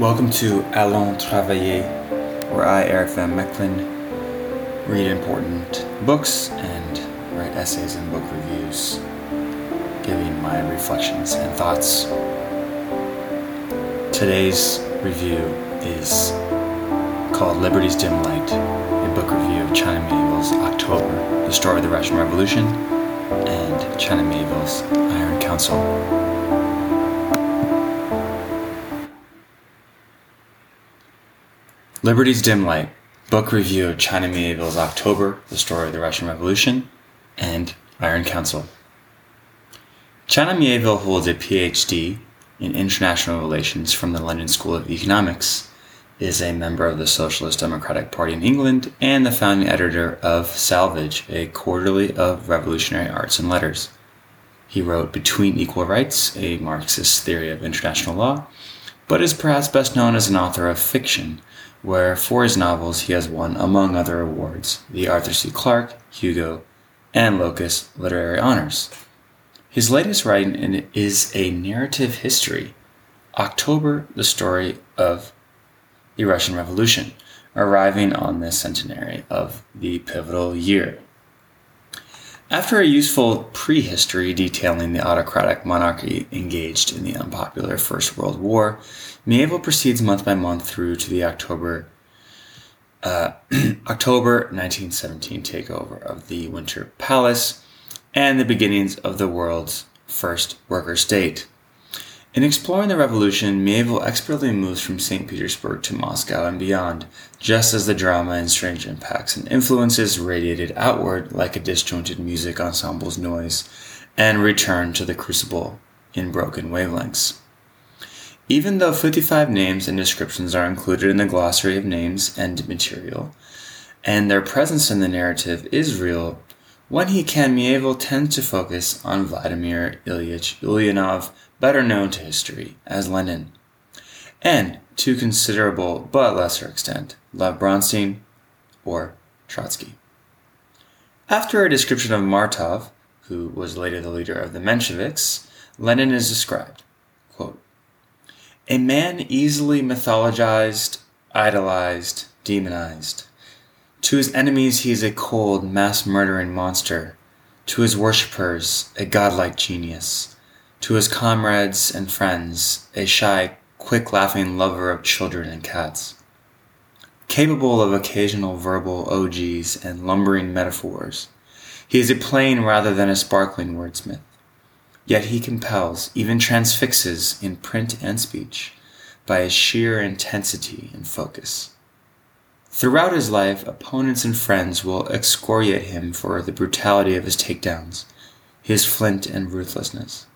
Welcome to Allons Travailler, where I, Eric Van Mechelen, read important books and write essays and book reviews, giving my reflections and thoughts. Today's review is called Liberty's Dim Light, a book review of China Mieville's October, the story of the Russian Revolution, and China Mieville's Iron Council. Liberty's Dim Light, book review of China Mieville's October, the story of the Russian Revolution, and Iron Council. China Mieville holds a PhD in international relations from the London School of Economics, is a member of the Socialist Democratic Party in England, and the founding editor of Salvage, a quarterly of revolutionary arts and letters. He wrote Between Equal Rights, a Marxist theory of international law, but is perhaps best known as an author of fiction where for his novels he has won, among other awards, the Arthur C. Clarke, Hugo, and Locus Literary Honors. His latest writing is a narrative history, October, the story of the Russian Revolution, arriving on the centenary of the pivotal year. After a useful prehistory detailing the autocratic monarchy engaged in the unpopular First World War, Mieville proceeds month by month through to the October uh, October 1917 takeover of the Winter Palace and the beginnings of the world's first worker state. In exploring the revolution, Mieville expertly moves from St. Petersburg to Moscow and beyond, just as the drama and strange impacts and influences radiated outward like a disjointed music ensemble's noise, and returned to the crucible in broken wavelengths. Even though 55 names and descriptions are included in the glossary of names and material, and their presence in the narrative is real, when he can, Mieville tends to focus on Vladimir Ilyich Ulyanov better known to history as Lenin, and to considerable but lesser extent, Lev Bronstein or Trotsky. After a description of Martov, who was later the leader of the Mensheviks, Lenin is described, quote, a man easily mythologized, idolized, demonized. To his enemies, he is a cold, mass murdering monster. To his worshippers, a godlike genius to his comrades and friends, a shy, quick laughing lover of children and cats. Capable of occasional verbal OGs and lumbering metaphors, he is a plain rather than a sparkling wordsmith. Yet he compels, even transfixes in print and speech, by his sheer intensity and focus. Throughout his life, opponents and friends will excoriate him for the brutality of his takedowns, his flint and ruthlessness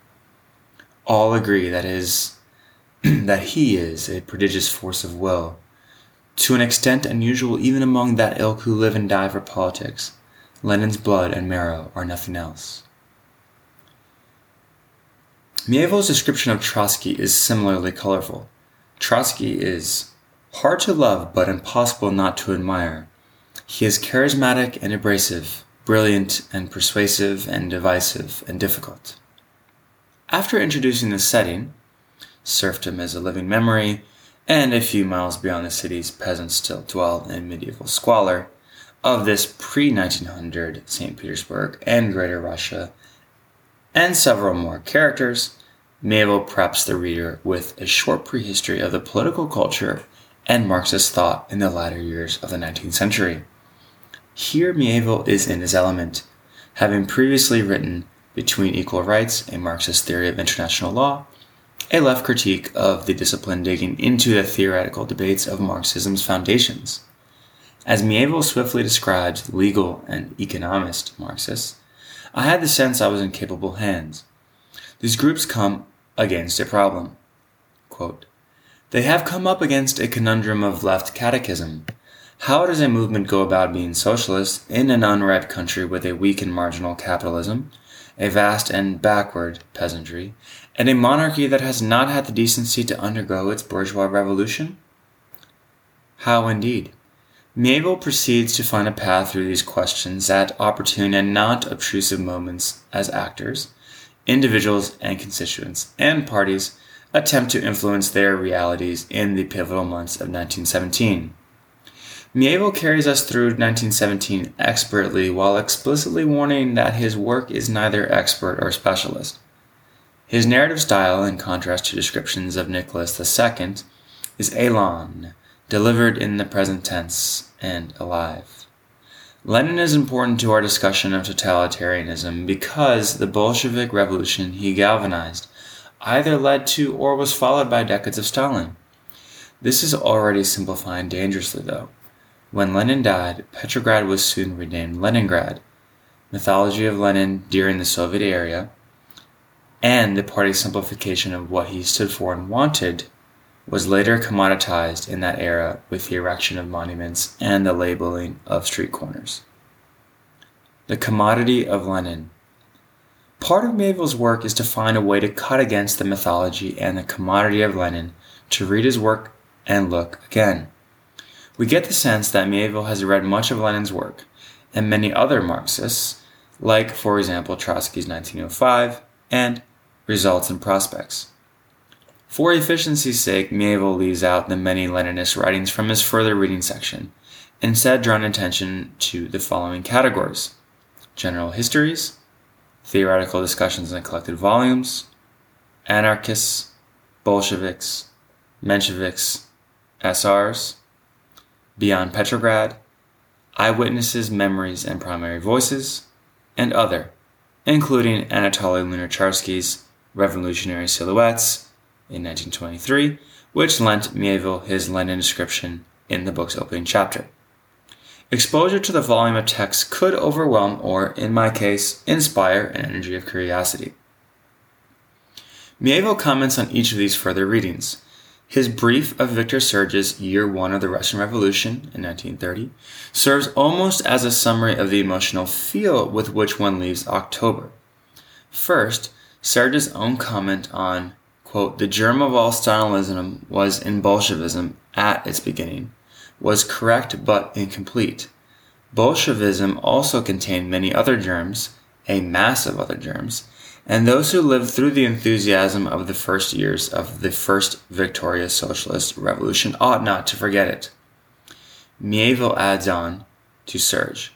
all agree that is that he is a prodigious force of will, to an extent unusual even among that ilk who live and die for politics. Lenin's blood and marrow are nothing else. Mieville's description of Trotsky is similarly colorful. Trotsky is hard to love but impossible not to admire. He is charismatic and abrasive, brilliant and persuasive and divisive and difficult. After introducing the setting, serfdom as a living memory, and a few miles beyond the cities, peasants still dwell in medieval squalor, of this pre 1900 St. Petersburg and Greater Russia, and several more characters, Mieville preps the reader with a short prehistory of the political culture and Marxist thought in the latter years of the 19th century. Here, Mieville is in his element, having previously written between Equal Rights, a Marxist theory of international law, a left critique of the discipline digging into the theoretical debates of Marxism's foundations. As Mieville swiftly describes legal and economist Marxists, I had the sense I was in capable hands. These groups come against a problem. Quote, they have come up against a conundrum of left catechism. How does a movement go about being socialist in an unripe country with a weak and marginal capitalism, a vast and backward peasantry, and a monarchy that has not had the decency to undergo its bourgeois revolution? How indeed? Mieville proceeds to find a path through these questions at opportune and not obtrusive moments as actors, individuals and constituents, and parties attempt to influence their realities in the pivotal months of 1917. Mieville carries us through 1917 expertly while explicitly warning that his work is neither expert or specialist. His narrative style, in contrast to descriptions of Nicholas II, is elan, delivered in the present tense and alive. Lenin is important to our discussion of totalitarianism because the Bolshevik revolution he galvanized either led to or was followed by decades of Stalin. This is already simplifying dangerously, though. When Lenin died, Petrograd was soon renamed Leningrad. Mythology of Lenin during the Soviet era, and the party's simplification of what he stood for and wanted, was later commoditized in that era with the erection of monuments and the labeling of street corners. The commodity of Lenin. Part of Mieville's work is to find a way to cut against the mythology and the commodity of Lenin, to read his work and look again. We get the sense that Mieville has read much of Lenin's work, and many other Marxists, like, for example, Trotsky's 1905 and Results and Prospects. For efficiency's sake, Mieville leaves out the many Leninist writings from his further reading section, instead drawing attention to the following categories general histories, theoretical discussions in collected volumes, anarchists, Bolsheviks, Mensheviks, SRs, Beyond Petrograd, Eyewitnesses, Memories, and Primary Voices, and other, including Anatoly Lunacharsky's Revolutionary Silhouettes in 1923, which lent Mieville his Lenin description in the book's opening chapter. Exposure to the volume of text could overwhelm or, in my case, inspire an energy of curiosity. Mieville comments on each of these further readings. His brief of Victor Serge's Year One of the Russian Revolution in 1930 serves almost as a summary of the emotional feel with which one leaves October. First, Serge's own comment on, quote, the germ of all Stalinism was in Bolshevism at its beginning was correct but incomplete. Bolshevism also contained many other germs, a mass of other germs, and those who lived through the enthusiasm of the first years of the first victorious socialist revolution ought not to forget it. Mieville adds on to Serge.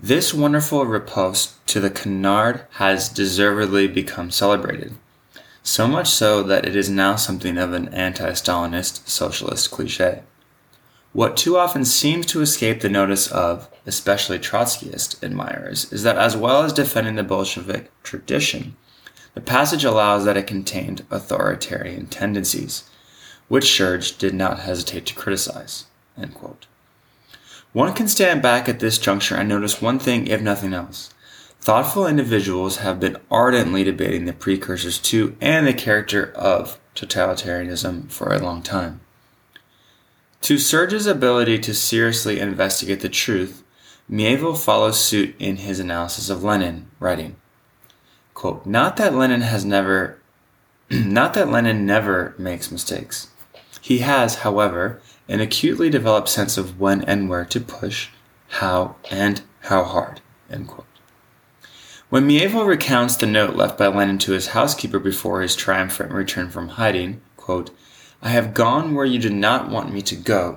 This wonderful riposte to the canard has deservedly become celebrated, so much so that it is now something of an anti Stalinist socialist cliche. What too often seems to escape the notice of, especially Trotskyist admirers, is that as well as defending the Bolshevik tradition, the passage allows that it contained authoritarian tendencies, which Serge did not hesitate to criticize. One can stand back at this juncture and notice one thing, if nothing else. Thoughtful individuals have been ardently debating the precursors to and the character of totalitarianism for a long time. To Serge's ability to seriously investigate the truth, Mieville follows suit in his analysis of Lenin, writing, quote, Not that Lenin has never not that Lenin never makes mistakes. He has, however, an acutely developed sense of when and where to push, how, and how hard. When Mieville recounts the note left by Lenin to his housekeeper before his triumphant return from hiding, quote, I have gone where you did not want me to go.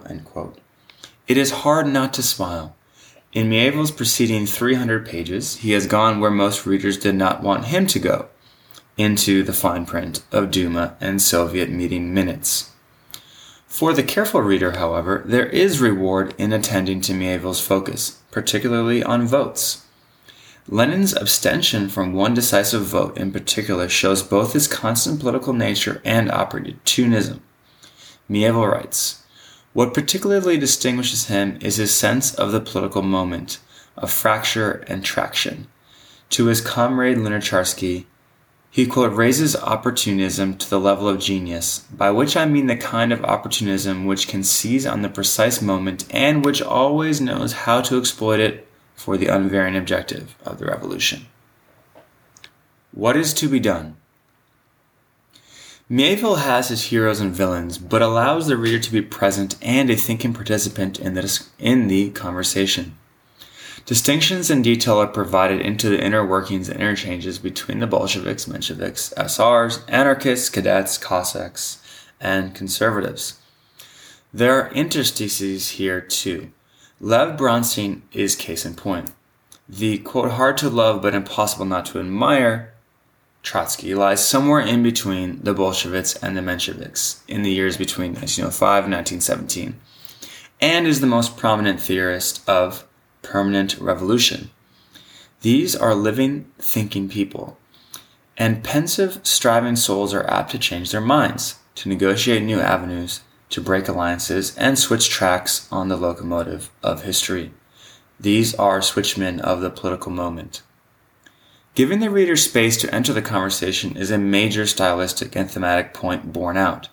It is hard not to smile. In Mieville's preceding 300 pages, he has gone where most readers did not want him to go into the fine print of Duma and Soviet meeting minutes. For the careful reader, however, there is reward in attending to Mieville's focus, particularly on votes. Lenin's abstention from one decisive vote in particular shows both his constant political nature and opportunism. Mieville writes, What particularly distinguishes him is his sense of the political moment, of fracture and traction. To his comrade Lunacharsky, he quote raises opportunism to the level of genius, by which I mean the kind of opportunism which can seize on the precise moment and which always knows how to exploit it for the unvarying objective of the revolution. What is to be done? Mieville has his heroes and villains, but allows the reader to be present and a thinking participant in the, in the conversation. Distinctions in detail are provided into the inner workings and interchanges between the Bolsheviks, Mensheviks, SRs, anarchists, cadets, Cossacks, and conservatives. There are interstices here too. Lev Bronstein is case in point. The quote, hard to love but impossible not to admire Trotsky lies somewhere in between the Bolsheviks and the Mensheviks in the years between 1905 and 1917, and is the most prominent theorist of permanent revolution. These are living, thinking people, and pensive, striving souls are apt to change their minds, to negotiate new avenues, to break alliances, and switch tracks on the locomotive of history. These are switchmen of the political moment. Giving the reader space to enter the conversation is a major stylistic and thematic point borne out.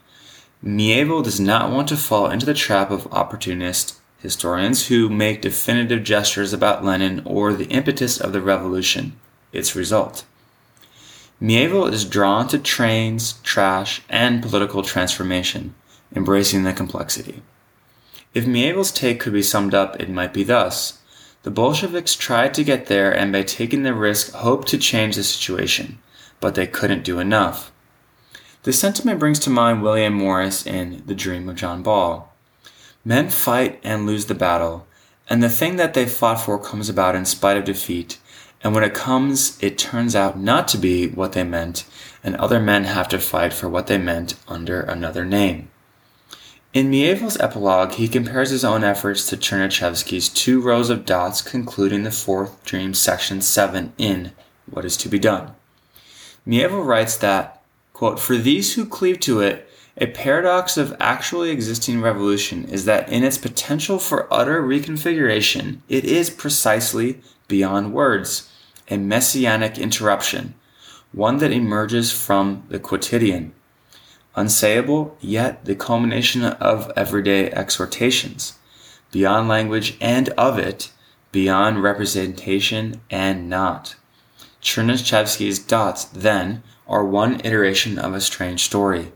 Mieville does not want to fall into the trap of opportunist historians who make definitive gestures about Lenin or the impetus of the revolution, its result. Mieville is drawn to trains, trash, and political transformation, embracing the complexity. If Mieville's take could be summed up, it might be thus. The Bolsheviks tried to get there and by taking the risk hoped to change the situation, but they couldn't do enough. This sentiment brings to mind William Morris in The Dream of John Ball. Men fight and lose the battle, and the thing that they fought for comes about in spite of defeat, and when it comes, it turns out not to be what they meant, and other men have to fight for what they meant under another name. In Mieville's epilogue, he compares his own efforts to Chernyshevsky's two rows of dots concluding the fourth dream section 7 in What is to be done. Mieville writes that, quote, For these who cleave to it, a paradox of actually existing revolution is that in its potential for utter reconfiguration, it is precisely beyond words, a messianic interruption, one that emerges from the quotidian, unsayable, yet the culmination of everyday exhortations, beyond language and of it, beyond representation and not. Chernyshevsky's dots, then, are one iteration of a strange story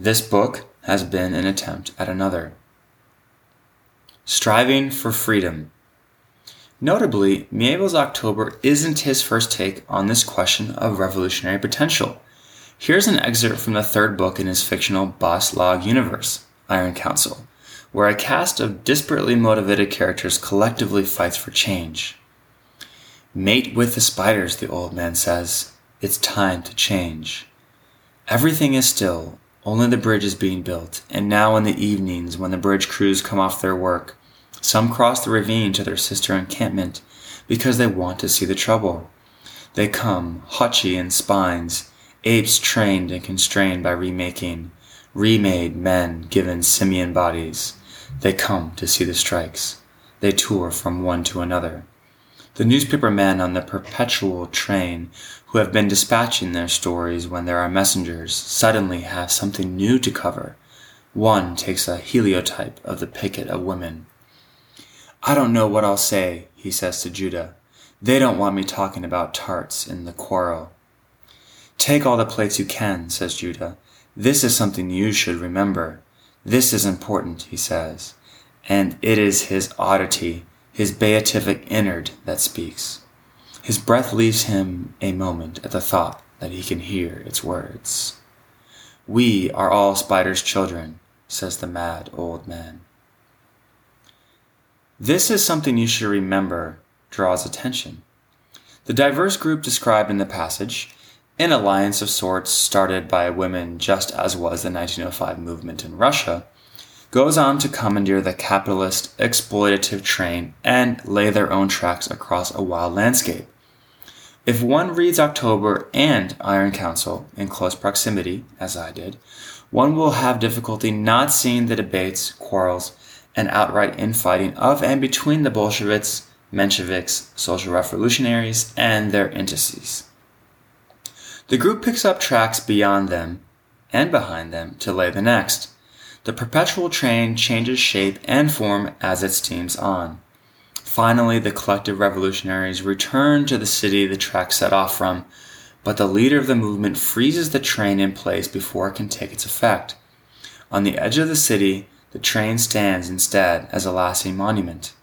this book has been an attempt at another. Striving for Freedom. Notably, Mieville's October isn't his first take on this question of revolutionary potential. Here's an excerpt from the third book in his fictional Bas-Lag universe, Iron Council, where a cast of disparately motivated characters collectively fights for change. Mate with the spiders, the old man says. It's time to change. Everything is still, only the bridge is being built, and now in the evenings, when the bridge crews come off their work, some cross the ravine to their sister encampment because they want to see the trouble. They come, hotchi in spines, apes trained and constrained by remaking, remade men given simian bodies. They come to see the strikes. They tour from one to another. The newspaper men on the perpetual train who have been dispatching their stories when there are messengers suddenly have something new to cover. One takes a heliotype of the picket of women. I don't know what I'll say, he says to Judah. They don't want me talking about tarts in the quarrel. Take all the plates you can, says Judah. This is something you should remember. This is important, he says. And it is his oddity, his beatific innard that speaks. His breath leaves him a moment at the thought that he can hear its words. We are all Spider's children, says the mad old man. This is something you should remember draws attention. The diverse group described in the passage, an alliance of sorts started by women just as was the 1905 movement in Russia, goes on to commandeer the capitalist exploitative train and lay their own tracks across a wild landscape. If one reads October and Iron Council in close proximity, as I did, one will have difficulty not seeing the debates, quarrels, and outright infighting of and between the Bolsheviks, Mensheviks, social revolutionaries, and their indices. The group picks up tracks beyond them and behind them to lay the next. The perpetual train changes shape and form as it steams on. Finally, the collective revolutionaries return to the city the track set off from, but the leader of the movement freezes the train in place before it can take its effect. On the edge of the city, the train stands instead as a lasting monument.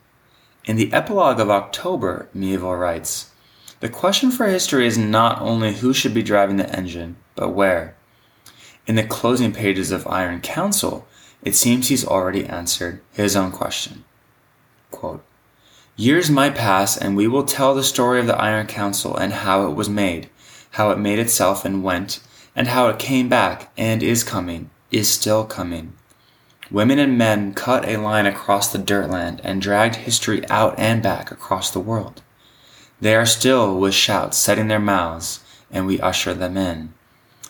In the epilogue of October, Mieville writes, The question for history is not only who should be driving the engine, but where. In the closing pages of Iron Council, it seems he's already answered his own question. Quote, Years might pass, and we will tell the story of the Iron Council and how it was made, how it made itself and went, and how it came back and is coming, is still coming. Women and men cut a line across the dirt land and dragged history out and back across the world. They are still with shouts setting their mouths, and we usher them in.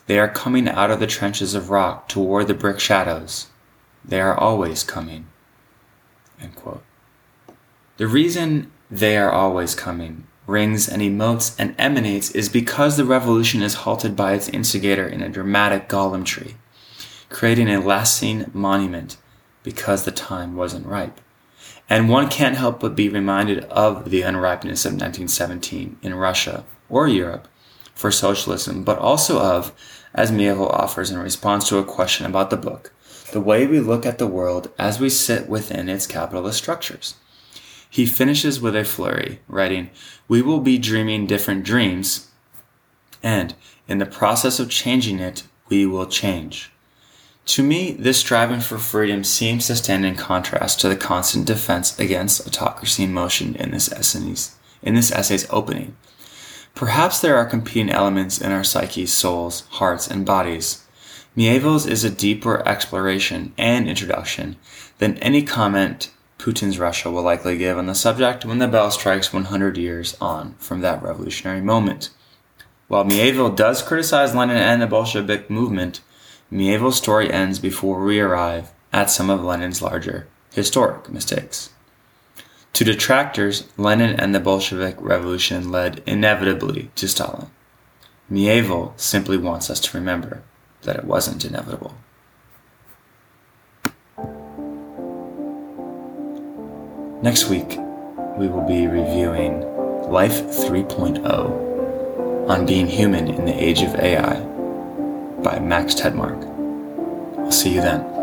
They are coming out of the trenches of rock toward the brick shadows. They are always coming. The reason they are always coming rings and emotes and emanates is because the revolution is halted by its instigator in a dramatic golemetry creating a lasting monument because the time wasn't ripe. And one can't help but be reminded of the unripeness of 1917 in Russia or Europe for socialism, but also of, as Mieville offers in response to a question about the book, the way we look at the world as we sit within its capitalist structures. He finishes with a flurry, writing, We will be dreaming different dreams, and in the process of changing it, we will change. To me, this striving for freedom seems to stand in contrast to the constant defense against autocracy in motion in this essay's, in this essay's opening. Perhaps there are competing elements in our psyches, souls, hearts, and bodies. Mieville's is a deeper exploration and introduction than any comment Putin's Russia will likely give on the subject when the bell strikes 100 years on from that revolutionary moment. While Mieville does criticize Lenin and the Bolshevik movement, Mieville's story ends before we arrive at some of Lenin's larger historic mistakes. To detractors, Lenin and the Bolshevik Revolution led inevitably to Stalin. Mieville simply wants us to remember that it wasn't inevitable. Next week, we will be reviewing Life 3.0 on being human in the age of AI by Max Tegmark. I'll see you then.